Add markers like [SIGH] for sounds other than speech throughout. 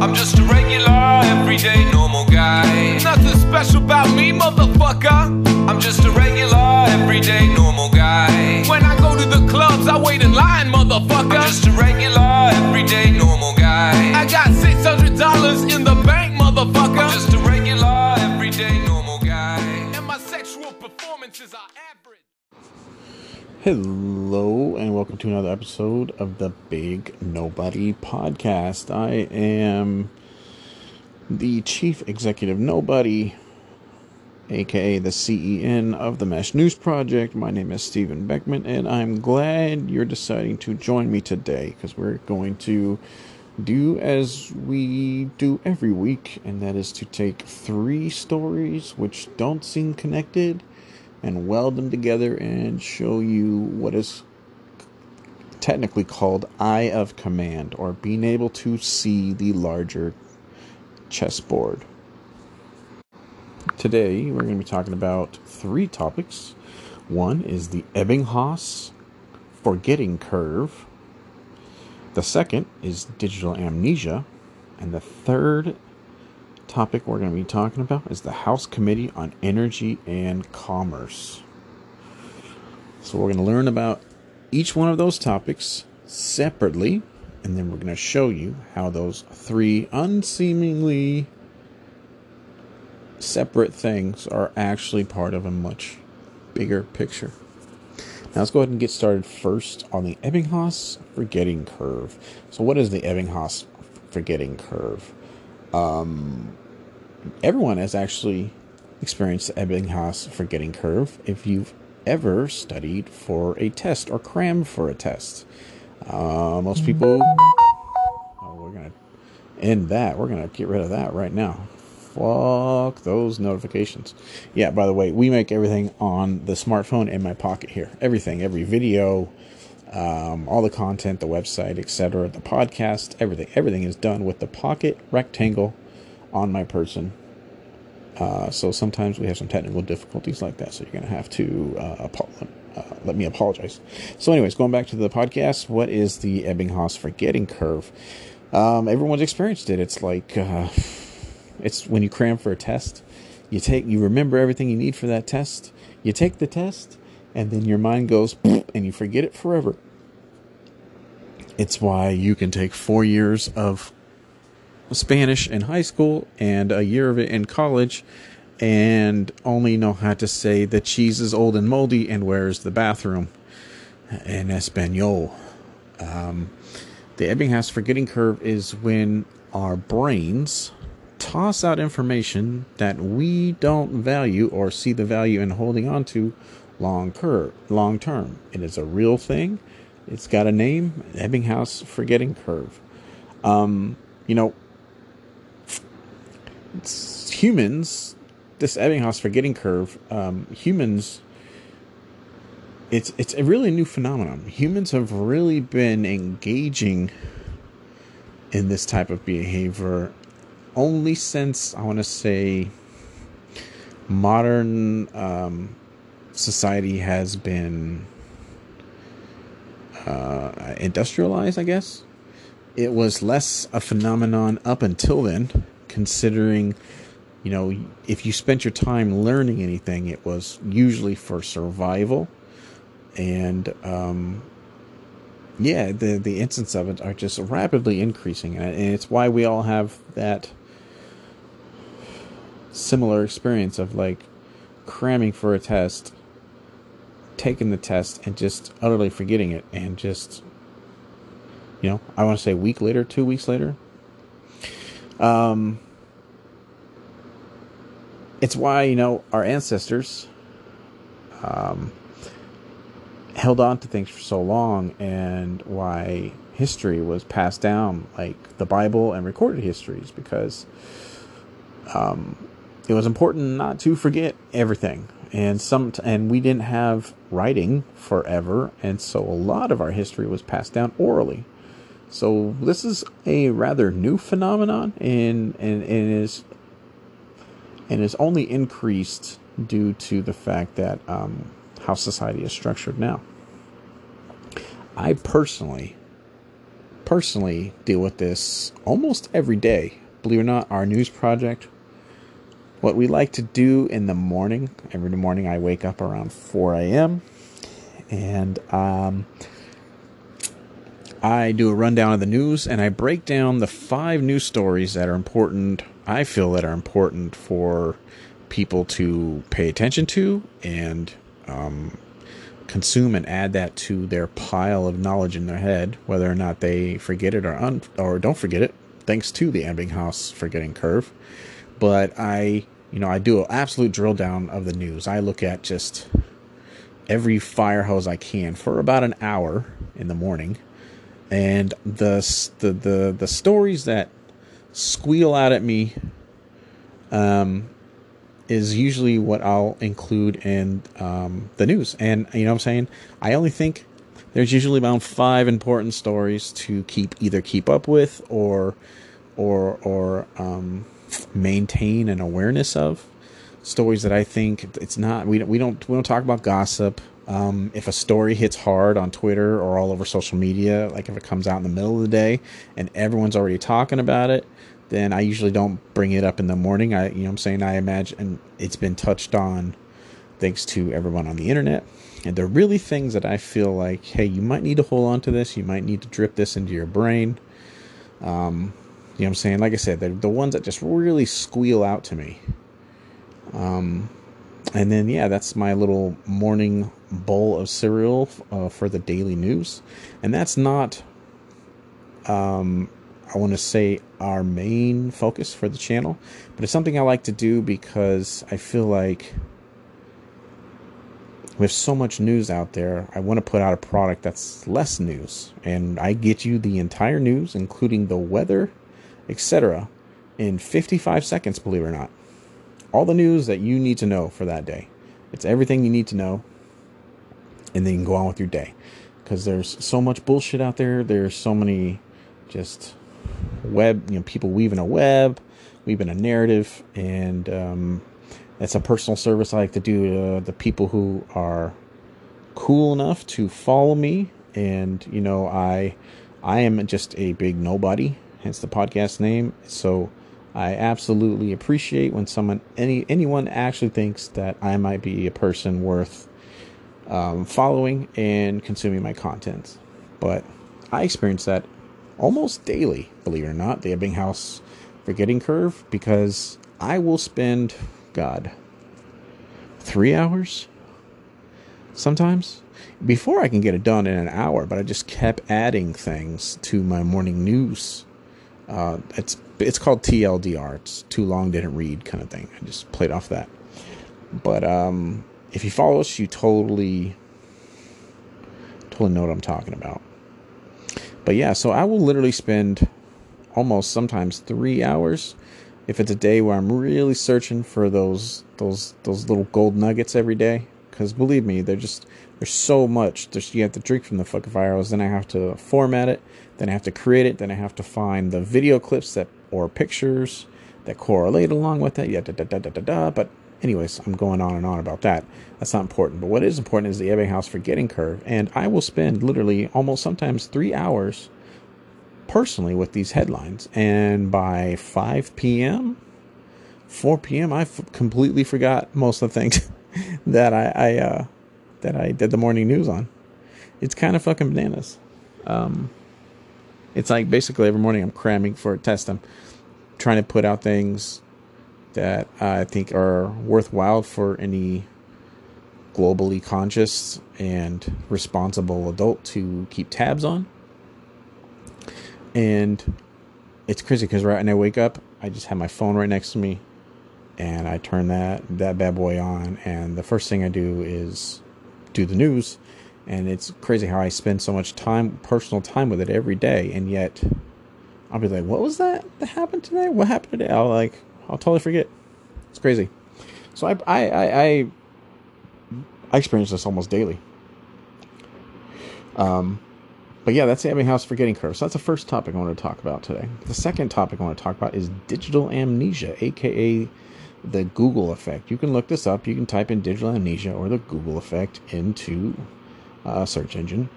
I'm just a regular, everyday, normal guy. Nothing special about me, motherfucker. I'm just a regular, everyday, normal guy. When I go to the clubs, I wait in line, motherfucker. I'm just a regular, everyday, normal guy. I got $600 in the bank, motherfucker. I'm just a regular, everyday, normal guy. and my sexual performances are. Hello, and welcome to another episode of the Big Nobody Podcast. I am the Chief Executive Nobody, aka the CEN of the Mesh News Project. My name is Stephen Beckman, and I'm glad you're deciding to join me today because we're going to do as we do every week, and that is to take three stories which don't seem connected and weld them together and show you what is technically called eye of command or being able to see the larger chessboard. Today, we're going to be talking about three topics. One is the Ebbinghaus forgetting curve. The second is digital amnesia. And the third topic we're going to be talking about is the House Committee on Energy and Commerce. So we're going to learn about each one of those topics separately, and then we're going to show you how those three unseemingly separate things are actually part of a much bigger picture. Now let's go ahead and get started first on the Ebbinghaus forgetting curve. So what is the Ebbinghaus forgetting curve? Um, everyone has actually experienced Ebbinghaus forgetting curve if you've ever studied for a test or crammed for a test. Uh, most people. Oh, we're gonna end that. We're gonna get rid of that right now. Fuck those notifications. Yeah. By the way, we make everything on the smartphone in my pocket here. Everything, every video, um, all the content, the website, etc., the podcast, everything, everything is done with the pocket rectangle on my person. Uh, so sometimes we have some technical difficulties like that. So you're going to have to uh, apo- uh, let me apologize. So, anyways, going back to the podcast, what is the Ebbinghaus forgetting curve? Um, everyone's experienced it. It's like uh, it's when you cram for a test. You take, you remember everything you need for that test. You take the test, and then your mind goes, [CLEARS THROAT] and you forget it forever. It's why you can take four years of Spanish in high school and a year of it in college and only know how to say the cheese is old and moldy and where's the bathroom in Espanol. Um, the Ebbinghaus forgetting curve is when our brains toss out information that we don't value or see the value in holding on to long cur- long term. It is a real thing. It's got a name, Ebbinghaus forgetting curve. Um, you know, humans, this Ebbinghaus forgetting curve, um, humans, it's it's a really new phenomenon. Humans have really been engaging in this type of behavior only since I want to say modern um, society has been uh, industrialized. I guess it was less a phenomenon up until then considering you know if you spent your time learning anything it was usually for survival and um, yeah the the instance of it are just rapidly increasing and it's why we all have that similar experience of like cramming for a test taking the test and just utterly forgetting it and just you know i want to say a week later two weeks later um, it's why you know our ancestors um, held on to things for so long, and why history was passed down like the Bible and recorded histories because um, it was important not to forget everything. And some, and we didn't have writing forever, and so a lot of our history was passed down orally. So this is a rather new phenomenon, and and, and is and is only increased due to the fact that um, how society is structured now. I personally, personally deal with this almost every day. Believe it or not, our news project, what we like to do in the morning, every morning I wake up around 4 a.m. and um, I do a rundown of the news and I break down the five news stories that are important, I feel that are important for people to pay attention to and um, consume and add that to their pile of knowledge in their head, whether or not they forget it or un- or don't forget it, thanks to the Ebbinghaus forgetting curve. But I, you know, I do an absolute drill down of the news. I look at just every fire hose I can for about an hour in the morning, and the the the the stories that squeal out at me, um, is usually what I'll include in um, the news. And you know what I'm saying? I only think there's usually about five important stories to keep either keep up with or or or um, maintain an awareness of stories that I think it's not we don't we don't we don't talk about gossip. Um, if a story hits hard on Twitter or all over social media, like if it comes out in the middle of the day and everyone's already talking about it, then I usually don't bring it up in the morning. I, you know, I'm saying I imagine it's been touched on thanks to everyone on the internet. And they're really things that I feel like, hey, you might need to hold on to this. You might need to drip this into your brain. Um, you know what I'm saying? Like I said, they're the ones that just really squeal out to me. Um, and then, yeah, that's my little morning bowl of cereal uh, for the daily news. And that's not um, I want to say our main focus for the channel, but it's something I like to do because I feel like with so much news out there, I want to put out a product that's less news, and I get you the entire news, including the weather, etc., in 55 seconds. Believe it or not, all the news that you need to know for that day. It's everything you need to know, and then you can go on with your day. Because there's so much bullshit out there. There's so many just web, you know, people weaving a web, weaving a narrative, and um, that's a personal service I like to do to the people who are cool enough to follow me. And you know, I I am just a big nobody, hence the podcast name. So I absolutely appreciate when someone any anyone actually thinks that I might be a person worth um, following and consuming my content. But I experience that almost daily, believe it or not, the Ebbinghaus forgetting curve, because I will spend, God, three hours sometimes before I can get it done in an hour, but I just kept adding things to my morning news. Uh, it's it's called TLDR. It's too long, didn't read kind of thing. I just played off that. But um, if you follow us, you totally totally know what I'm talking about. But yeah, so I will literally spend almost sometimes three hours if it's a day where I'm really searching for those those those little gold nuggets every day. Because believe me, they're just there's so much. There's, you have to drink from the fucking firehouse. Then I have to format it. Then I have to create it. Then I have to find the video clips that or pictures that correlate along with it. Yeah, da da da da da da. But anyways, I'm going on and on about that. That's not important. But what is important is the Ebbinghaus forgetting curve. And I will spend literally almost sometimes three hours personally with these headlines. And by 5 p.m., 4 p.m., I f- completely forgot most of the things [LAUGHS] that I, I uh, that I did the morning news on. It's kind of fucking bananas. Um, it's like basically every morning I'm cramming for a test. I'm trying to put out things that I think are worthwhile for any globally conscious and responsible adult to keep tabs on. And it's crazy because right when I wake up, I just have my phone right next to me, and I turn that that bad boy on, and the first thing I do is do the news, and it's crazy how I spend so much time, personal time with it every day, and yet I'll be like, "What was that that happened today? What happened today?" I'll like, I'll totally forget. It's crazy. So I I I, I, I experience this almost daily. Um, but yeah, that's the Ebbinghaus forgetting curve. So that's the first topic I want to talk about today. The second topic I want to talk about is digital amnesia, aka the Google effect. You can look this up. You can type in digital amnesia or the Google effect into a search engine.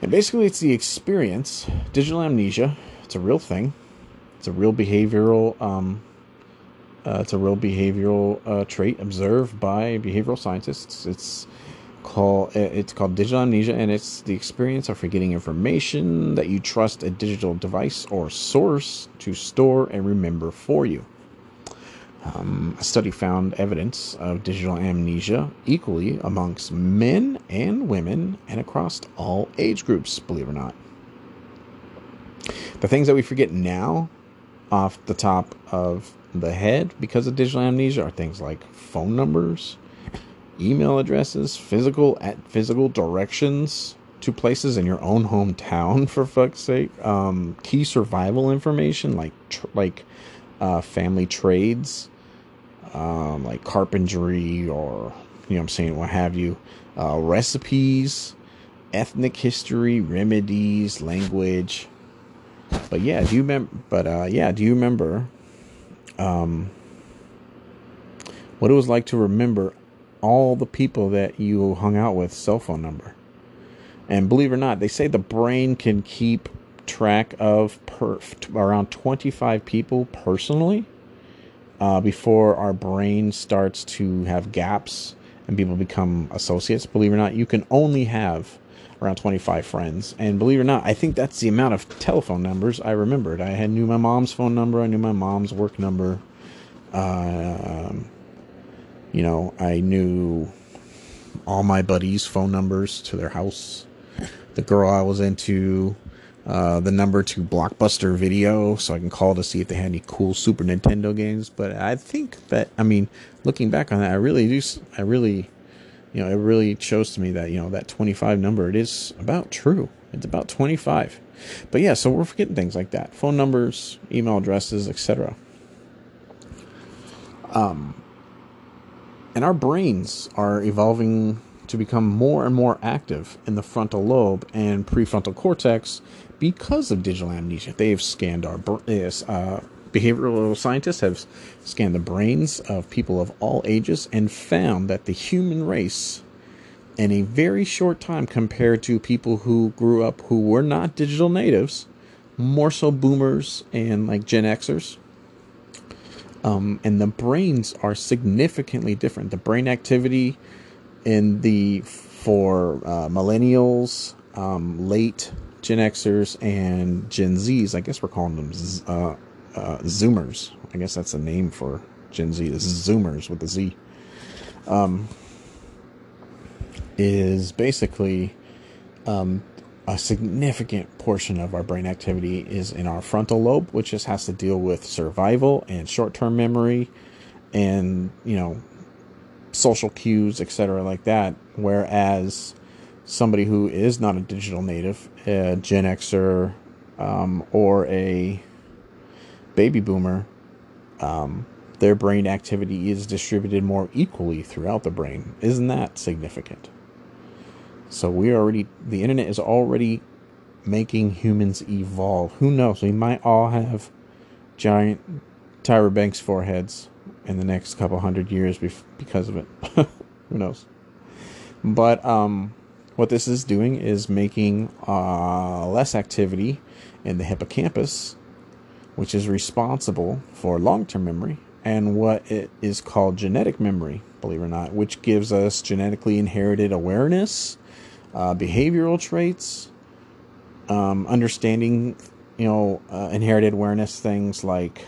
And basically, it's the experience. Digital amnesia. It's a real thing. It's a real behavioral. Um, uh, it's a real behavioral uh, trait observed by behavioral scientists. It's called it's called digital amnesia, and it's the experience of forgetting information that you trust a digital device or source to store and remember for you. Um, a study found evidence of digital amnesia equally amongst men and women and across all age groups, believe it or not. The things that we forget now off the top of the head because of digital amnesia are things like phone numbers, email addresses, physical at physical directions to places in your own hometown [LAUGHS] for fuck's sake, um, key survival information like tr- like uh, family trades um, like carpentry or you know I'm saying what have you, uh, recipes, ethnic history, remedies, language. But yeah, do you remember? But uh, yeah, do you remember? Um, what it was like to remember all the people that you hung out with cell phone number. And believe it or not, they say the brain can keep track of per, around 25 people personally uh, before our brain starts to have gaps and people become associates. Believe it or not, you can only have around 25 friends. And believe it or not, I think that's the amount of telephone numbers I remembered. I had knew my mom's phone number, I knew my mom's work number. Uh, you know, I knew all my buddies' phone numbers to their house. The girl I was into, uh, the number to Blockbuster Video so I can call to see if they had any cool Super Nintendo games. But I think that I mean, looking back on that, I really do. I really, you know, it really shows to me that you know that 25 number it is about true. It's about 25. But yeah, so we're forgetting things like that: phone numbers, email addresses, etc. Um, and our brains are evolving to become more and more active in the frontal lobe and prefrontal cortex because of digital amnesia. They have scanned our uh, behavioral scientists have scanned the brains of people of all ages and found that the human race in a very short time compared to people who grew up who were not digital natives, more so boomers and like Gen Xers. Um, and the brains are significantly different. The brain activity in the for uh, millennials, um, late Gen Xers and Gen Zs. I guess we're calling them uh, uh, Zoomers. I guess that's a name for Gen Z. This is Zoomers with a Z. Um, is basically um, a significant portion of our brain activity is in our frontal lobe, which just has to deal with survival and short-term memory, and you know, social cues, etc., like that. Whereas somebody who is not a digital native, a Gen Xer, um, or a baby boomer, um, their brain activity is distributed more equally throughout the brain. Isn't that significant? So we already, the internet is already making humans evolve. Who knows? We might all have giant Tyra Banks foreheads in the next couple hundred years because of it. [LAUGHS] Who knows? But um, what this is doing is making uh, less activity in the hippocampus, which is responsible for long term memory, and what it is called genetic memory, believe it or not, which gives us genetically inherited awareness, uh, behavioral traits, um, understanding, you know, uh, inherited awareness things like,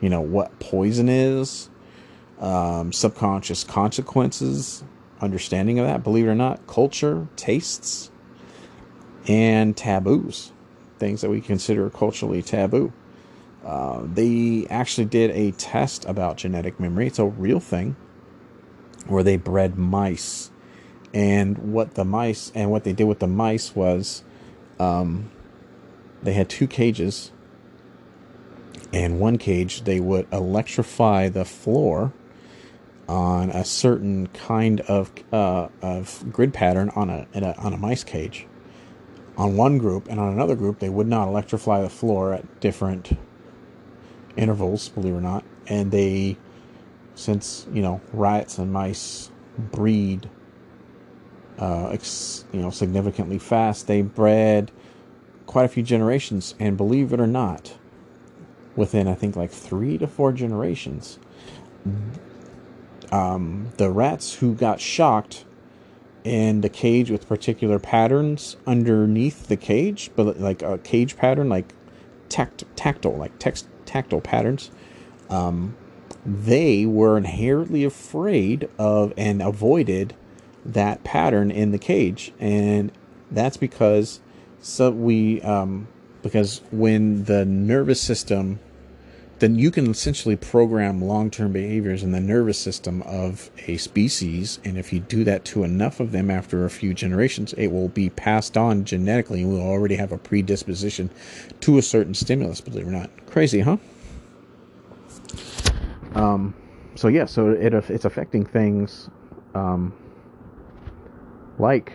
you know, what poison is, um, subconscious consequences, understanding of that, believe it or not, culture, tastes, and taboos, things that we consider culturally taboo. Uh, they actually did a test about genetic memory. It's a real thing where they bred mice. And what the mice and what they did with the mice was um, they had two cages. And one cage, they would electrify the floor on a certain kind of uh, of grid pattern on a, a, on a mice cage. On one group and on another group, they would not electrify the floor at different intervals, believe it or not. And they, since you know rats and mice breed uh, ex, you know, significantly fast. They bred quite a few generations, and believe it or not, within I think like three to four generations, um, the rats who got shocked in the cage with particular patterns underneath the cage, but like a cage pattern, like tact, tactile, like text, tactile patterns, um, they were inherently afraid of and avoided that pattern in the cage, and that's because so we um, because when the nervous system then you can essentially program long-term behaviors in the nervous system of a species and if you do that to enough of them after a few generations it will be passed on genetically and we'll already have a predisposition to a certain stimulus believe it or not. Crazy huh? Um so yeah so it it's affecting things um like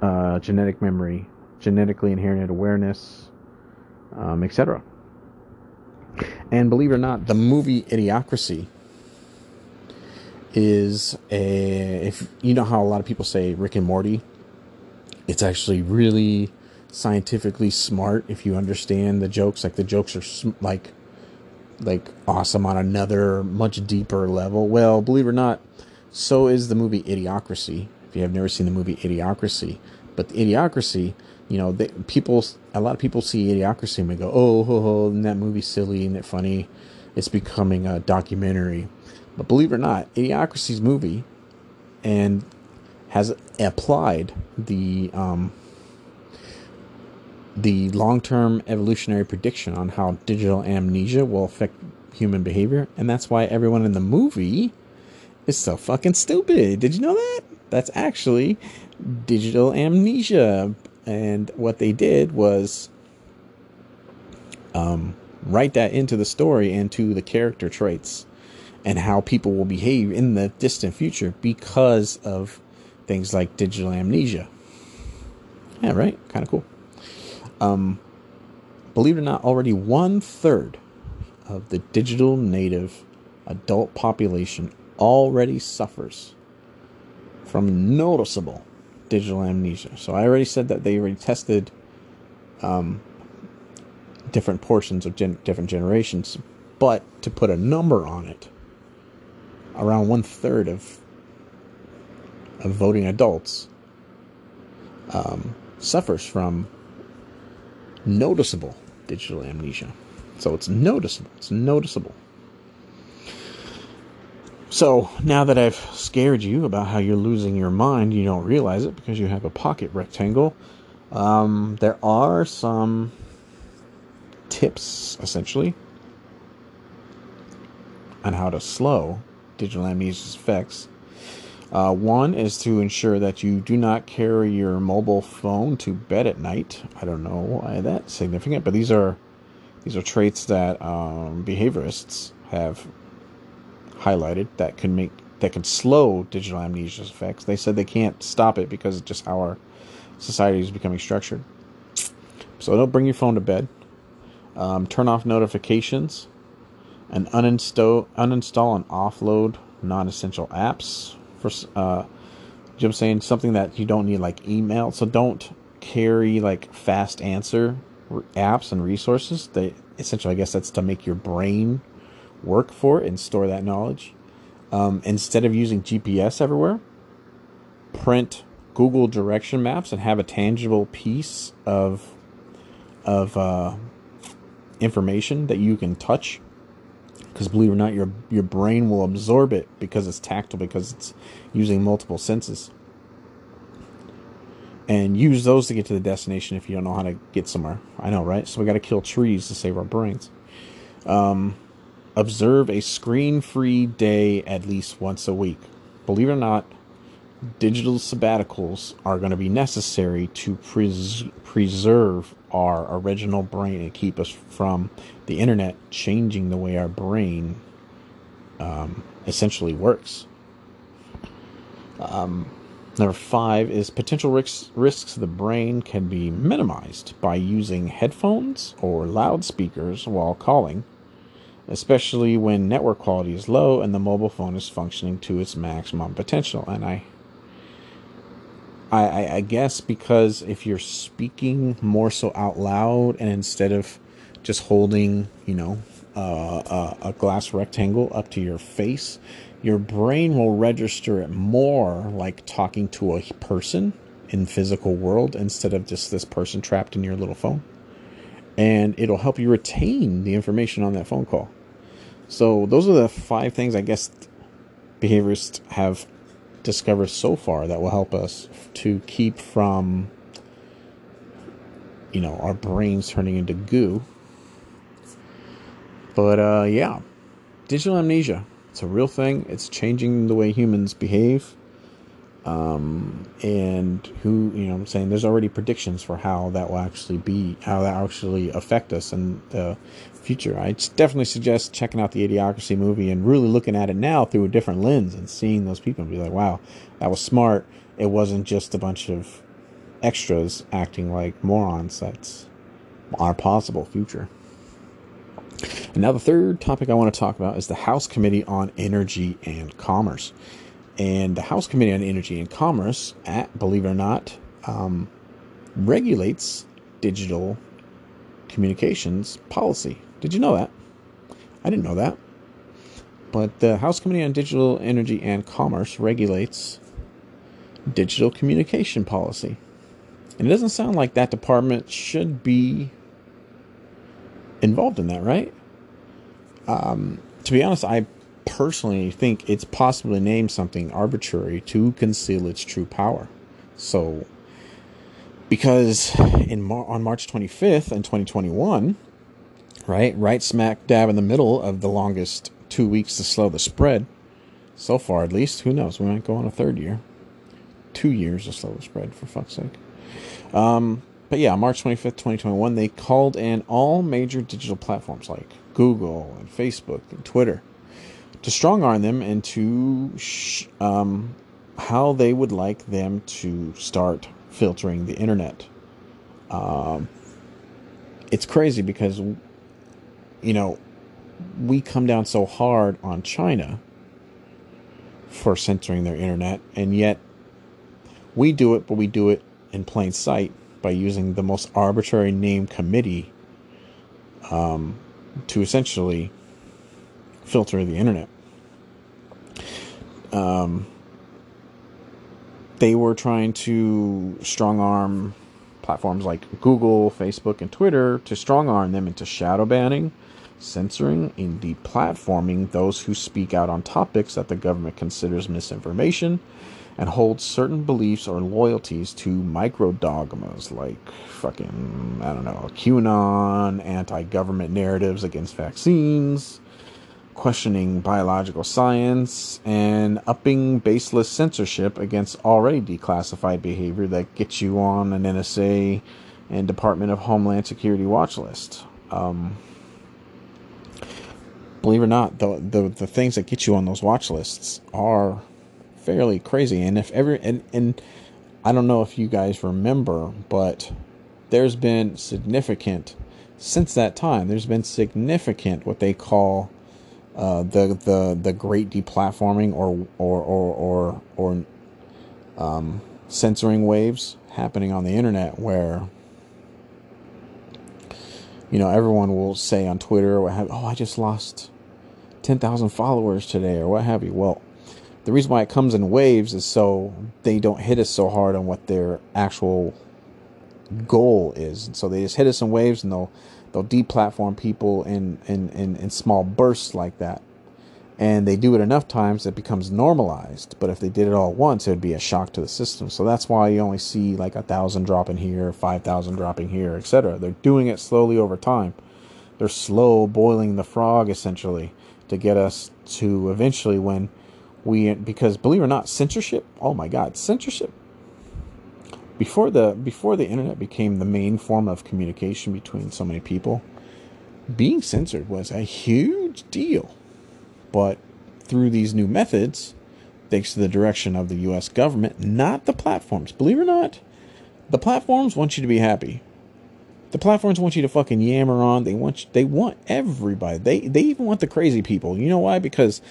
uh, genetic memory genetically inherited awareness um, etc and believe it or not, the movie Idiocracy is a if you know how a lot of people say Rick and Morty, it's actually really scientifically smart if you understand the jokes. Like the jokes are sm- like like awesome on another much deeper level. Well, believe it or not, so is the movie Idiocracy. If you have never seen the movie Idiocracy, but the Idiocracy you know, they, people, a lot of people see Idiocracy and they go, oh, ho, ho, that movie silly? Isn't it funny? It's becoming a documentary. But believe it or not, Idiocracy's movie and has applied the um, the long-term evolutionary prediction on how digital amnesia will affect human behavior, and that's why everyone in the movie is so fucking stupid. Did you know that? That's actually digital amnesia and what they did was um, write that into the story and to the character traits and how people will behave in the distant future because of things like digital amnesia. Yeah, right? Kind of cool. Um, believe it or not, already one third of the digital native adult population already suffers from noticeable digital amnesia. So I already said that they already tested um, different portions of gen- different generations, but to put a number on it, around one third of of voting adults um, suffers from noticeable digital amnesia. So it's noticeable. It's noticeable. So now that I've scared you about how you're losing your mind, you don't realize it because you have a pocket rectangle. Um, there are some tips, essentially, on how to slow digital amnesia's effects. Uh, one is to ensure that you do not carry your mobile phone to bed at night. I don't know why that's significant, but these are these are traits that um, behaviorists have highlighted that can make that can slow digital amnesia's effects. They said they can't stop it because just how our society is becoming structured. So don't bring your phone to bed. Um, turn off notifications and uninstall uninstall and offload non-essential apps. For uh, Jim saying something that you don't need like email. So don't carry like fast answer apps and resources. They essentially, I guess, that's to make your brain work for and store that knowledge. Um, instead of using GPS everywhere, print Google direction maps and have a tangible piece of of uh, information that you can touch. Because believe it or not, your your brain will absorb it because it's tactile because it's using multiple senses. And use those to get to the destination if you don't know how to get somewhere. I know, right? So we got to kill trees to save our brains. Um, observe a screen free day at least once a week. Believe it or not, digital sabbaticals are going to be necessary to pres- preserve our original brain and keep us from the internet changing the way our brain um, essentially works. Um, number five is potential risks, risks the brain can be minimized by using headphones or loudspeakers while calling especially when network quality is low and the mobile phone is functioning to its maximum potential. And I I, I, guess because if you're speaking more so out loud and instead of just holding, you know, uh, a, a glass rectangle up to your face, your brain will register it more like talking to a person in physical world instead of just this person trapped in your little phone. And it'll help you retain the information on that phone call. So those are the five things I guess behaviorists have discovered so far that will help us to keep from you know our brains turning into goo. But uh, yeah. Digital amnesia. It's a real thing. It's changing the way humans behave. Um, and who you know i'm saying? There's already predictions for how that will actually be how that actually affect us and the future. I definitely suggest checking out the idiocracy movie and really looking at it now through a different lens and seeing those people and be like wow that was smart. It wasn't just a bunch of extras acting like morons. That's our possible future. And now the third topic i want to talk about is the house committee on energy and commerce. And the House Committee on Energy and Commerce, at, believe it or not, um, regulates digital communications policy. Did you know that? I didn't know that. But the House Committee on Digital Energy and Commerce regulates digital communication policy. And it doesn't sound like that department should be involved in that, right? Um, to be honest, I personally think it's possible to name something arbitrary to conceal its true power. So, because in Mar- on March 25th in 2021, right, right smack dab in the middle of the longest two weeks to slow the spread, so far at least. Who knows? We might go on a third year, two years to slow the spread for fuck's sake. Um, but yeah, March 25th, 2021, they called in all major digital platforms like Google and Facebook and Twitter to strong arm them into sh- um, how they would like them to start filtering the internet. Um, it's crazy because, you know, we come down so hard on China for censoring their internet, and yet we do it, but we do it in plain sight by using the most arbitrary name committee um, to essentially filter the internet. Um, they were trying to strong arm platforms like Google, Facebook, and Twitter to strong arm them into shadow banning, censoring, and deplatforming those who speak out on topics that the government considers misinformation and holds certain beliefs or loyalties to micro dogmas like fucking, I don't know, QAnon, anti government narratives against vaccines, questioning biological science, and upping baseless censorship against already declassified behavior that gets you on an NSA and Department of Homeland Security watch list. Um, believe it or not, the, the the things that get you on those watch lists are fairly crazy. And if every and, and I don't know if you guys remember, but there's been significant since that time. There's been significant what they call uh, the the the great deplatforming or or or or or um, censoring waves happening on the internet where you know everyone will say on Twitter or what have oh I just lost ten thousand followers today or what have you. Well, the reason why it comes in waves is so they don't hit us so hard on what their actual goal is. And So they just hit us in waves and they'll they'll deplatform people in, in, in, in small bursts like that. And they do it enough times it becomes normalized. But if they did it all once, it would be a shock to the system. So that's why you only see like a thousand dropping here, five thousand dropping here, etc. They're doing it slowly over time. They're slow boiling the frog essentially to get us to eventually when we because believe it or not, censorship. Oh my God, censorship before the before the internet became the main form of communication between so many people, being censored was a huge deal. But through these new methods, thanks to the direction of the US government, not the platforms. Believe it or not, the platforms want you to be happy. The platforms want you to fucking yammer on. They want they want everybody. They they even want the crazy people. You know why? Because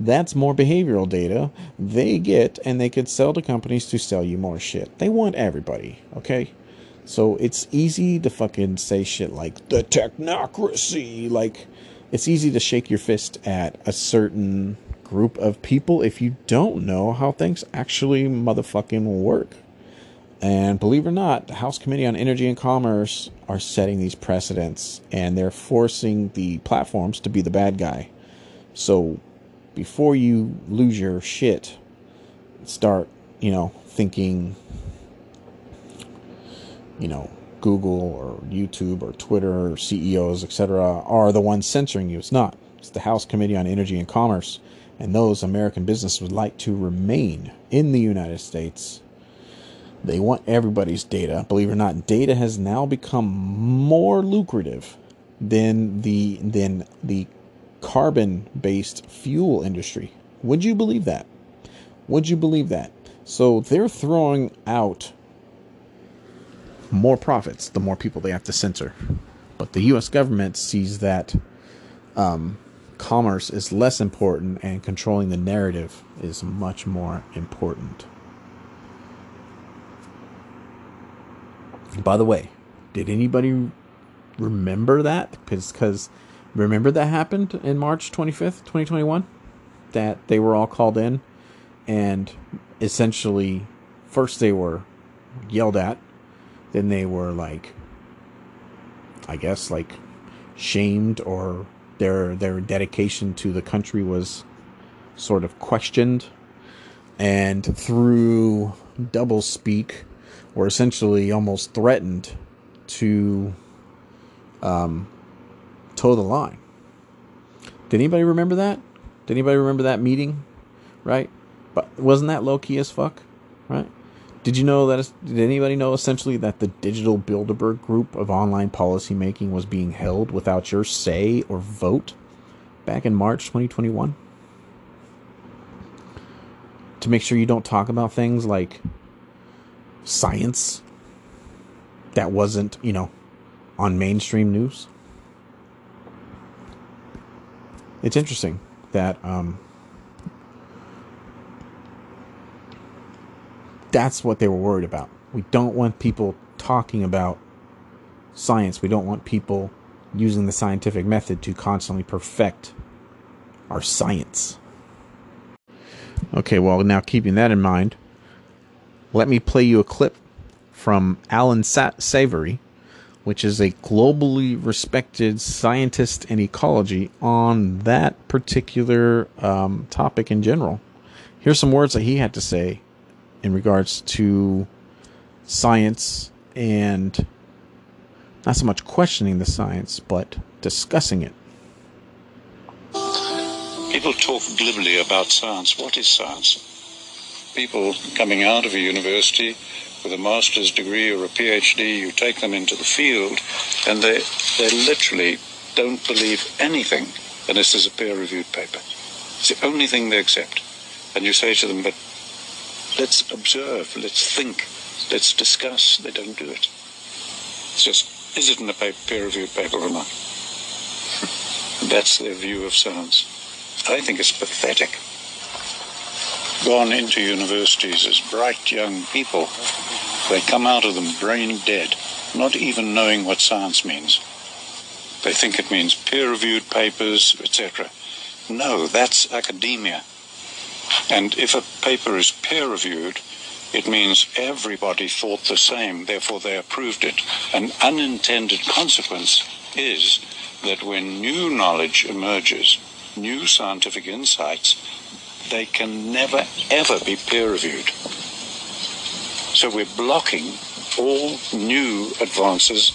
That's more behavioral data they get, and they could sell to companies to sell you more shit. They want everybody, okay? So it's easy to fucking say shit like the technocracy. Like, it's easy to shake your fist at a certain group of people if you don't know how things actually motherfucking work. And believe it or not, the House Committee on Energy and Commerce are setting these precedents and they're forcing the platforms to be the bad guy. So before you lose your shit, start, you know, thinking, you know, Google or YouTube or Twitter or CEOs, etc., are the ones censoring you. It's not. It's the House Committee on Energy and Commerce. And those American businesses would like to remain in the United States they want everybody's data. Believe it or not, data has now become more lucrative than the than the carbon-based fuel industry. Would you believe that? Would you believe that? So they're throwing out more profits the more people they have to censor. But the U.S. government sees that um, commerce is less important and controlling the narrative is much more important. By the way, did anybody remember that? Because remember that happened in March 25th, 2021? That they were all called in and essentially first they were yelled at, then they were like I guess like shamed or their their dedication to the country was sort of questioned and through double speak were essentially almost threatened to um, toe the line. Did anybody remember that? Did anybody remember that meeting? Right? But wasn't that low key as fuck? Right? Did you know that? Did anybody know essentially that the Digital Bilderberg group of online policymaking was being held without your say or vote back in March 2021? To make sure you don't talk about things like science that wasn't, you know, on mainstream news. It's interesting that um, that's what they were worried about. We don't want people talking about science. We don't want people using the scientific method to constantly perfect our science. Okay, well, now keeping that in mind, let me play you a clip from Allan Sa- Savory, which is a globally respected scientist in ecology on that particular um, topic in general. Here's some words that he had to say in regards to science and not so much questioning the science, but discussing it. People talk glibly about science. What is science? people coming out of a university with a master's degree or a PhD, you take them into the field, and they, they literally don't believe anything unless there's a peer-reviewed paper. It's the only thing they accept. And you say to them, but let's observe, let's think, let's discuss. They don't do it. It's just, is it in a peer-reviewed paper or not? [LAUGHS] That's their view of science. I think it's pathetic gone into universities as bright young people, they come out of them brain dead, not even knowing what science means. They think it means peer-reviewed papers, etc. No, that's academia. And if a paper is peer-reviewed, it means everybody thought the same, therefore they approved it. An unintended consequence is that when new knowledge emerges, new scientific insights, they can never, ever be peer reviewed. So we're blocking all new advances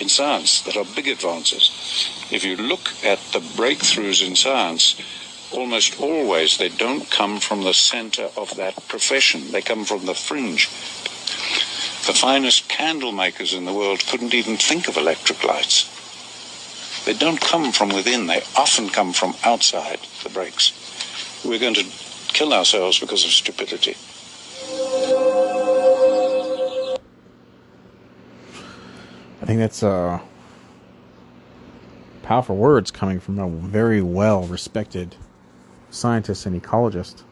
in science that are big advances. If you look at the breakthroughs in science, almost always they don't come from the center of that profession, they come from the fringe. The finest candle makers in the world couldn't even think of electric lights. They don't come from within, they often come from outside the breaks we're going to kill ourselves because of stupidity. I think that's uh, powerful words coming from a very well respected scientist and ecologists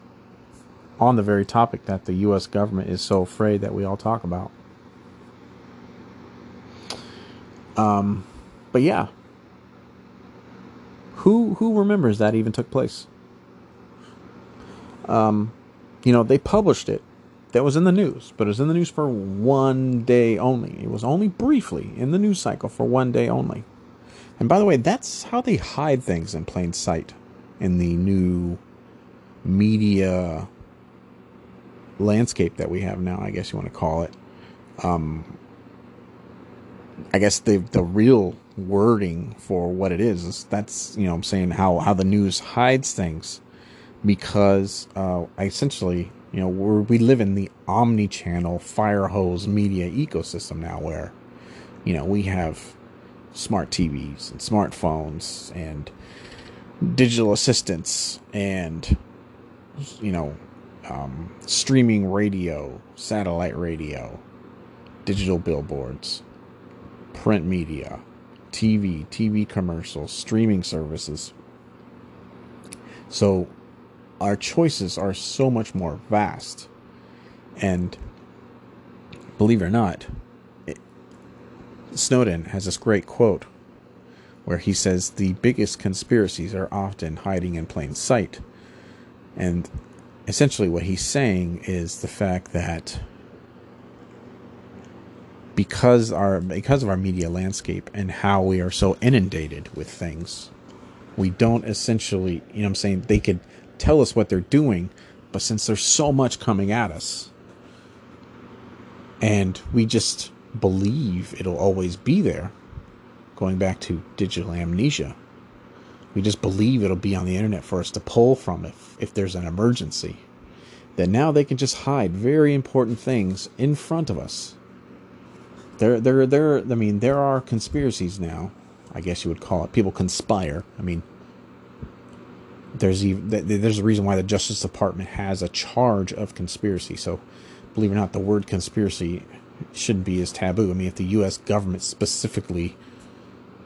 on the very topic that the U.S. government is so afraid that we all talk about. Um, but yeah, who who remembers that even took place? Um, you know, they published it. That was in the news, but it was in the news for one day only. It was only briefly in the news cycle for one day only. And by the way, that's how they hide things in plain sight in the new media landscape that we have now, I guess you want to call it. Um, I guess the the real wording for what it is is that's you know I'm saying how how the news hides things because uh, I essentially you know we we live in the omni-channel fire hose media ecosystem now where you know we have smart TVs and smartphones and digital assistants and you know um, streaming radio satellite radio digital billboards print media TV, TV commercials, streaming services. So our choices are so much more vast. And believe it or not, it, Snowden has this great quote where he says the biggest conspiracies are often hiding in plain sight. And essentially, what he's saying is the fact that because our because of our media landscape and how we are so inundated with things we don't essentially you know i'm saying they could tell us what they're doing but since there's so much coming at us and we just believe it'll always be there going back to digital amnesia we just believe it'll be on the internet for us to pull from if if there's an emergency that now they can just hide very important things in front of us there, there, there. I mean, there are conspiracies now. I guess you would call it. People conspire. I mean, there's even there's a reason why the Justice Department has a charge of conspiracy. So, believe it or not, the word conspiracy shouldn't be as taboo. I mean, if the U.S. government specifically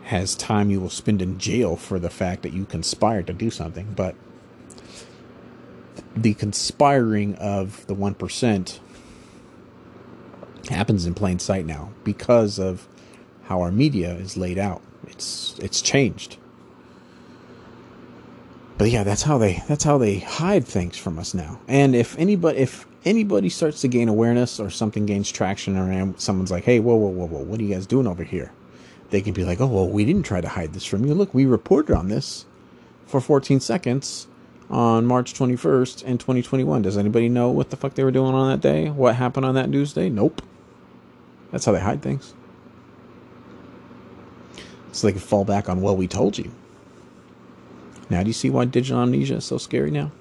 has time you will spend in jail for the fact that you conspired to do something, but the conspiring of the one percent happens in plain sight now because of how our media is laid out. It's it's changed. But yeah, that's how they that's how they hide things from us now. And if anybody if anybody starts to gain awareness or something gains traction or someone's like, "Hey, whoa, whoa, whoa, whoa, what are you guys doing over here?" They can be like, "Oh, well, we didn't try to hide this from you. Look, we reported on this for 14 seconds on March 21st in 2021. Does anybody know what the fuck they were doing on that day? What happened on that news day? Nope. That's how they hide things. So they can fall back on, well, we told you. Now, do you see why digital amnesia is so scary now?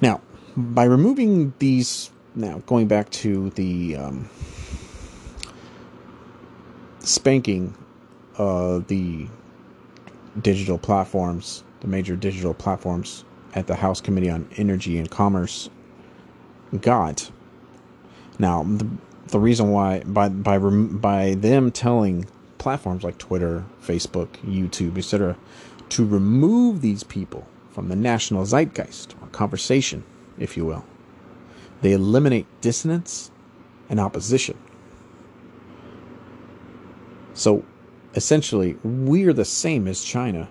Now, by removing these, now going back to the um, spanking uh, the digital platforms, the major digital platforms at the House Committee on Energy and Commerce got. Now, the, the reason why by by by them telling platforms like Twitter, Facebook, YouTube, etc., to remove these people from the national zeitgeist or conversation, if you will, they eliminate dissonance and opposition. So, essentially, we're the same as China.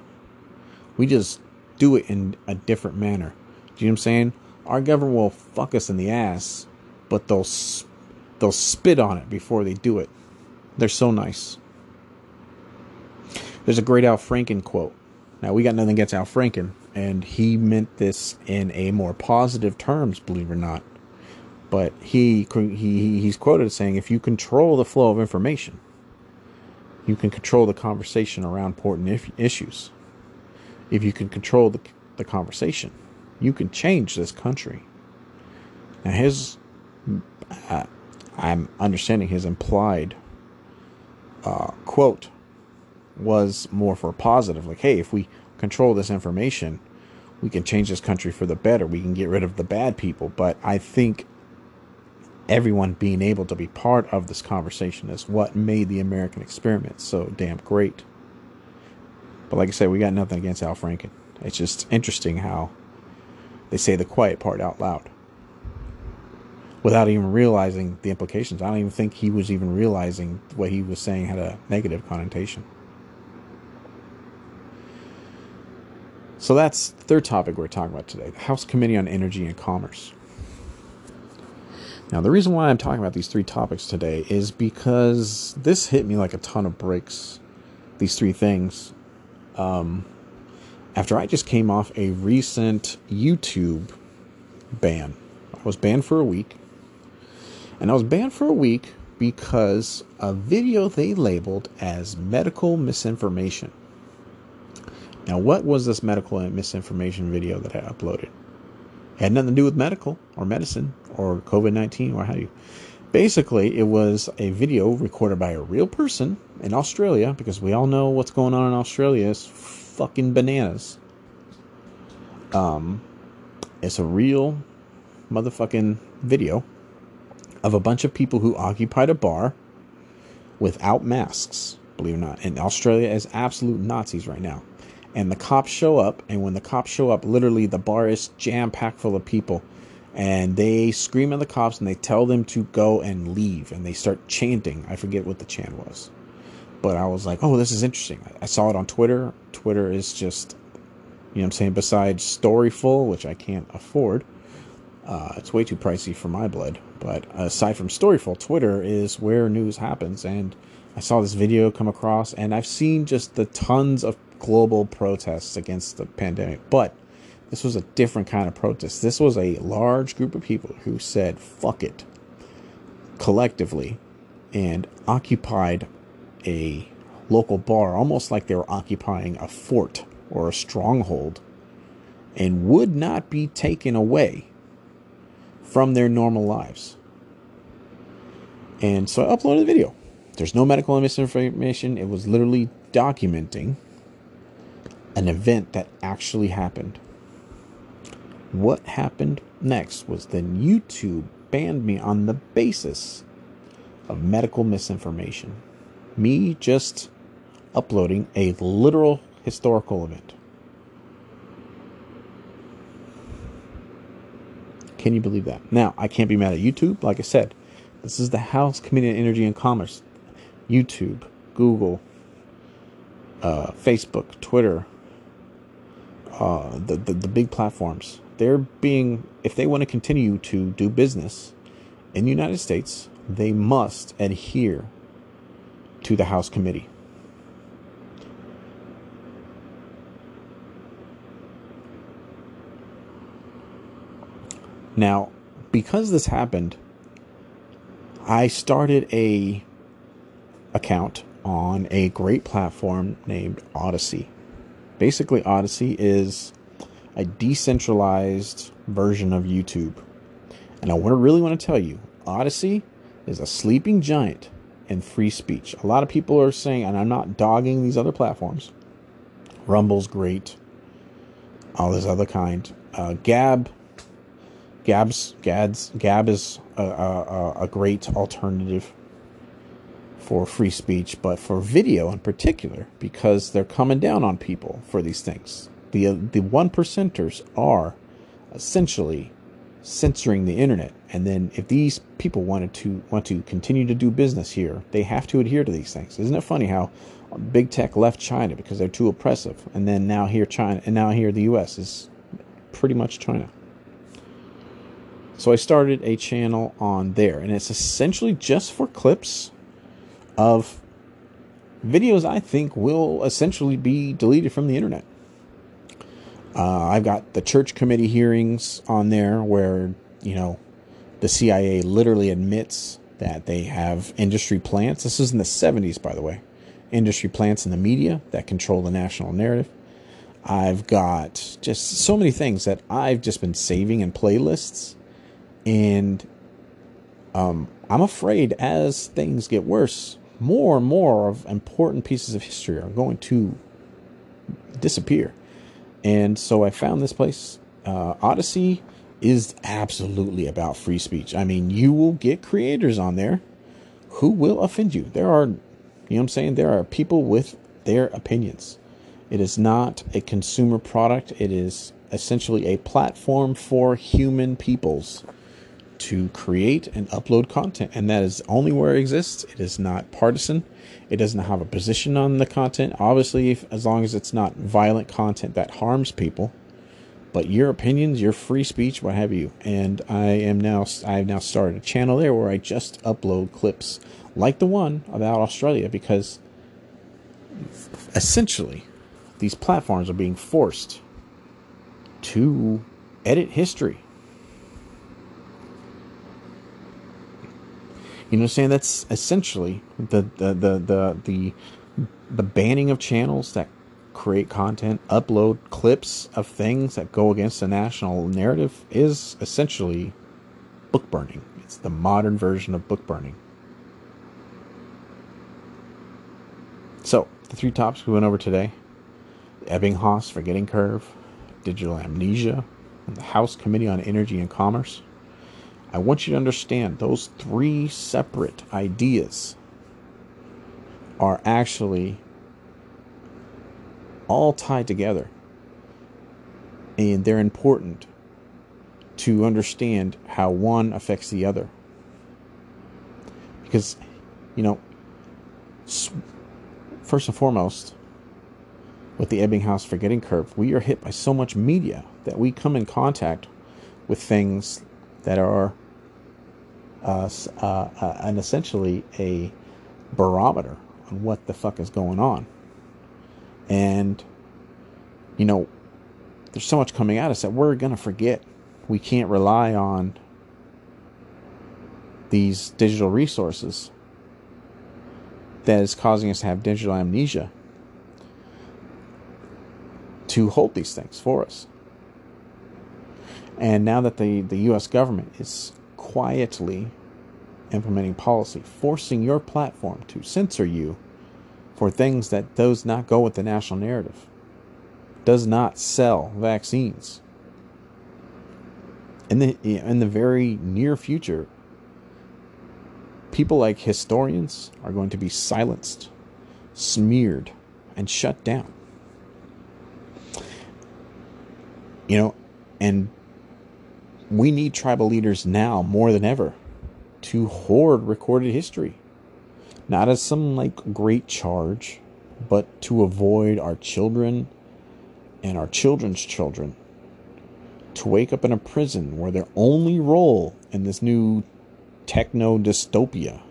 We just do it in a different manner. Do you know what I'm saying? Our government will fuck us in the ass, but they'll They'll spit on it before they do it. They're so nice. There's a great Al Franken quote. Now, we got nothing against Al Franken, and he meant this in a more positive terms, believe it or not. But he, he he's quoted as saying, if you control the flow of information, you can control the conversation around important if, issues. If you can control the, the conversation, you can change this country. Now, his uh, I'm understanding his implied uh, quote was more for positive, like, hey, if we control this information, we can change this country for the better. We can get rid of the bad people. But I think everyone being able to be part of this conversation is what made the American experiment so damn great. But like I said, we got nothing against Al Franken. It's just interesting how they say the quiet part out loud without even realizing the implications. I don't even think he was even realizing what he was saying had a negative connotation. So that's the third topic we're talking about today the House Committee on Energy and Commerce. Now, the reason why I'm talking about these three topics today is because this hit me like a ton of bricks, these three things, um, after I just came off a recent YouTube ban. I was banned for a week. And I was banned for a week because a video they labeled as medical misinformation. Now, what was this medical misinformation video that I uploaded? Had nothing to do with medical or medicine or COVID 19 or how you. Basically, it was a video recorded by a real person in Australia because we all know what's going on in Australia is fucking bananas. Um, it's a real motherfucking video of a bunch of people who occupied a bar without masks, believe it or not. And Australia is absolute Nazis right now. And the cops show up, and when the cops show up, literally the bar is jam packed full of people. And they scream at the cops and they tell them to go and leave. And they start chanting. I forget what the chant was. But I was like, oh, this is interesting. I saw it on Twitter. Twitter is just, you know I'm saying, besides Storyful, which I can't afford, uh, it's way too pricey for my blood. But aside from Storyful, Twitter is where news happens. And I saw this video come across, and I've seen just the tons of global protests against the pandemic. But this was a different kind of protest. This was a large group of people who said, fuck it, collectively, and occupied a local bar, almost like they were occupying a fort or a stronghold, and would not be taken away from their normal lives. And so I uploaded the video. There's no medical misinformation. It was literally documenting an event that actually happened. What happened next was then YouTube banned me on the basis of medical misinformation. Me just uploading a literal historical event. Can you believe that? Now, I can't be mad at YouTube. Like I said, this is the House Committee on Energy and Commerce. YouTube, Google, uh, Facebook, Twitter, uh, the, the, the big platforms. They're being, if they want to continue to do business in the United States, they must adhere to the House Committee. Now, because this happened, I started a account on a great platform named Odysee. Basically, Odysee is a decentralized version of YouTube. And I want to really want to tell you, Odysee is a sleeping giant in free speech. A lot of people are saying, and I'm not dogging these other platforms. Rumble's great, all this other kind. Uh, Gab Gab's Gad's Gab is a, a, a great alternative for free speech, but for video in particular, because they're coming down on people for these things. The uh, the one percenters are essentially censoring the internet, and then if these people wanted to want to continue to do business here, they have to adhere to these things. Isn't it funny how big tech left China because they're too oppressive, and then now here China, and now here the U.S. is pretty much China. So I started a channel on there, and it's essentially just for clips of videos I think will essentially be deleted from the internet. Uh, I've got the church committee hearings on there where, you know, the CIA literally admits that they have industry plants. This is in the 70s, by the way. Industry plants in the media that control the national narrative. I've got just so many things that I've just been saving in playlists and um, I'm afraid as things get worse, more and more of important pieces of history are going to disappear. And so I found this place. Uh, Odysee is absolutely about free speech. I mean, you will get creators on there who will offend you. There are, you know I'm saying? There are people with their opinions. It is not a consumer product. It is essentially a platform for human peoples to create and upload content. And that is only where it exists. It is not partisan. It doesn't have a position on the content. Obviously, if, as long as it's not violent content that harms people. But your opinions, your free speech, what have you. And I am now I have now started a channel there where I just upload clips like the one about Australia because essentially these platforms are being forced to edit history. You know what I'm saying? That's essentially the the the the the, the banning of channels that create content, upload clips of things that go against the national narrative is essentially book burning. It's the modern version of book burning. So, the three topics we went over today Ebbinghaus forgetting curve, digital amnesia, and the House Committee on Energy and Commerce. I want you to understand those three separate ideas are actually all tied together. And they're important to understand how one affects the other. Because, you know, first and foremost, with the Ebbinghaus forgetting curve, we are hit by so much media that we come in contact with things that are uh, uh, uh, an essentially a barometer on what the fuck is going on. And, you know, there's so much coming at us that we're going to forget. We can't rely on these digital resources that is causing us to have digital amnesia to hold these things for us. And now that the, the US government is quietly implementing policy, forcing your platform to censor you for things that does not go with the national narrative, does not sell vaccines. In the in the very near future, people like historians are going to be silenced, smeared, and shut down. You know, and we need tribal leaders now more than ever to hoard recorded history. Not as some like great charge, but to avoid our children and our children's children to wake up in a prison where their only role in this new techno dystopia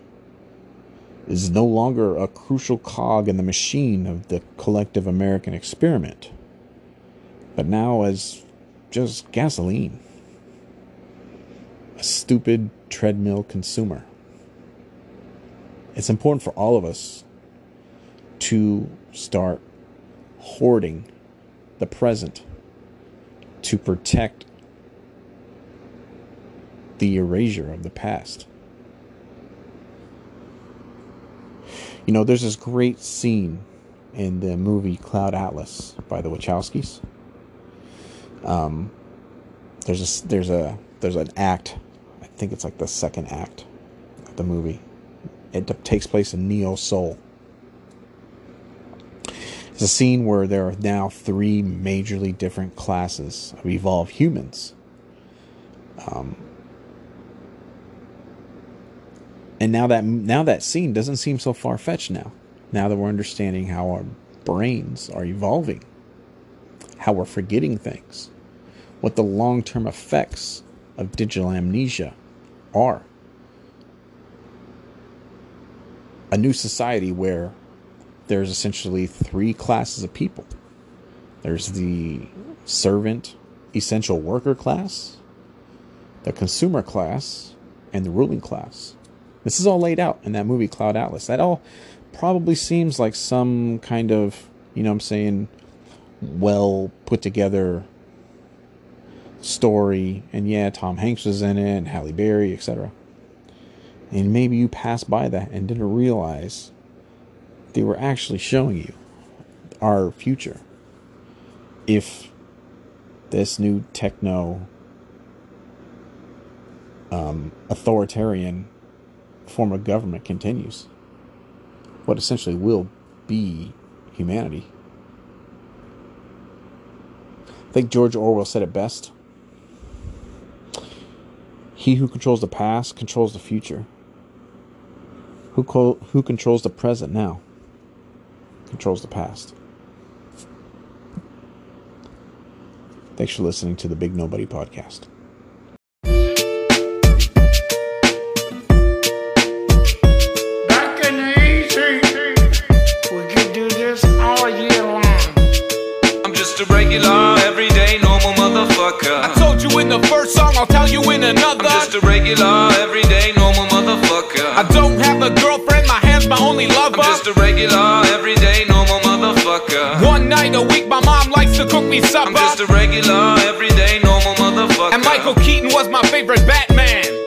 is no longer a crucial cog in the machine of the collective American experiment, but now as just gasoline a stupid treadmill consumer. It's important for all of us to start hoarding the present to protect the erasure of the past. You know, there's this great scene in the movie Cloud Atlas by the Wachowskis. Um, there's a there's a there's an act think it's like the second act of the movie. It takes place in Neo Seoul. It's a scene where there are now three majorly different classes of evolved humans. Um, and now that now that scene doesn't seem so far fetched now. Now that we're understanding how our brains are evolving, how we're forgetting things, what the long term effects of digital amnesia are. A new society where there's essentially three classes of people there's the servant, essential worker class, the consumer class, and the ruling class. This is all laid out in that movie Cloud Atlas. That all probably seems like some kind of, you know I'm saying, well put together story, and yeah, Tom Hanks was in it, and Halle Berry, etc. And maybe you passed by that and didn't realize they were actually showing you our future. If this new techno um, authoritarian form of government continues, what essentially will be humanity. I think George Orwell said it best. He who controls the past controls the future. Who, co- who controls the present now controls the past. Thanks for listening to the Big Nobody podcast. Cook me supper. I'm just a regular, everyday, normal motherfucker. and Michael Keaton was my favorite Batman.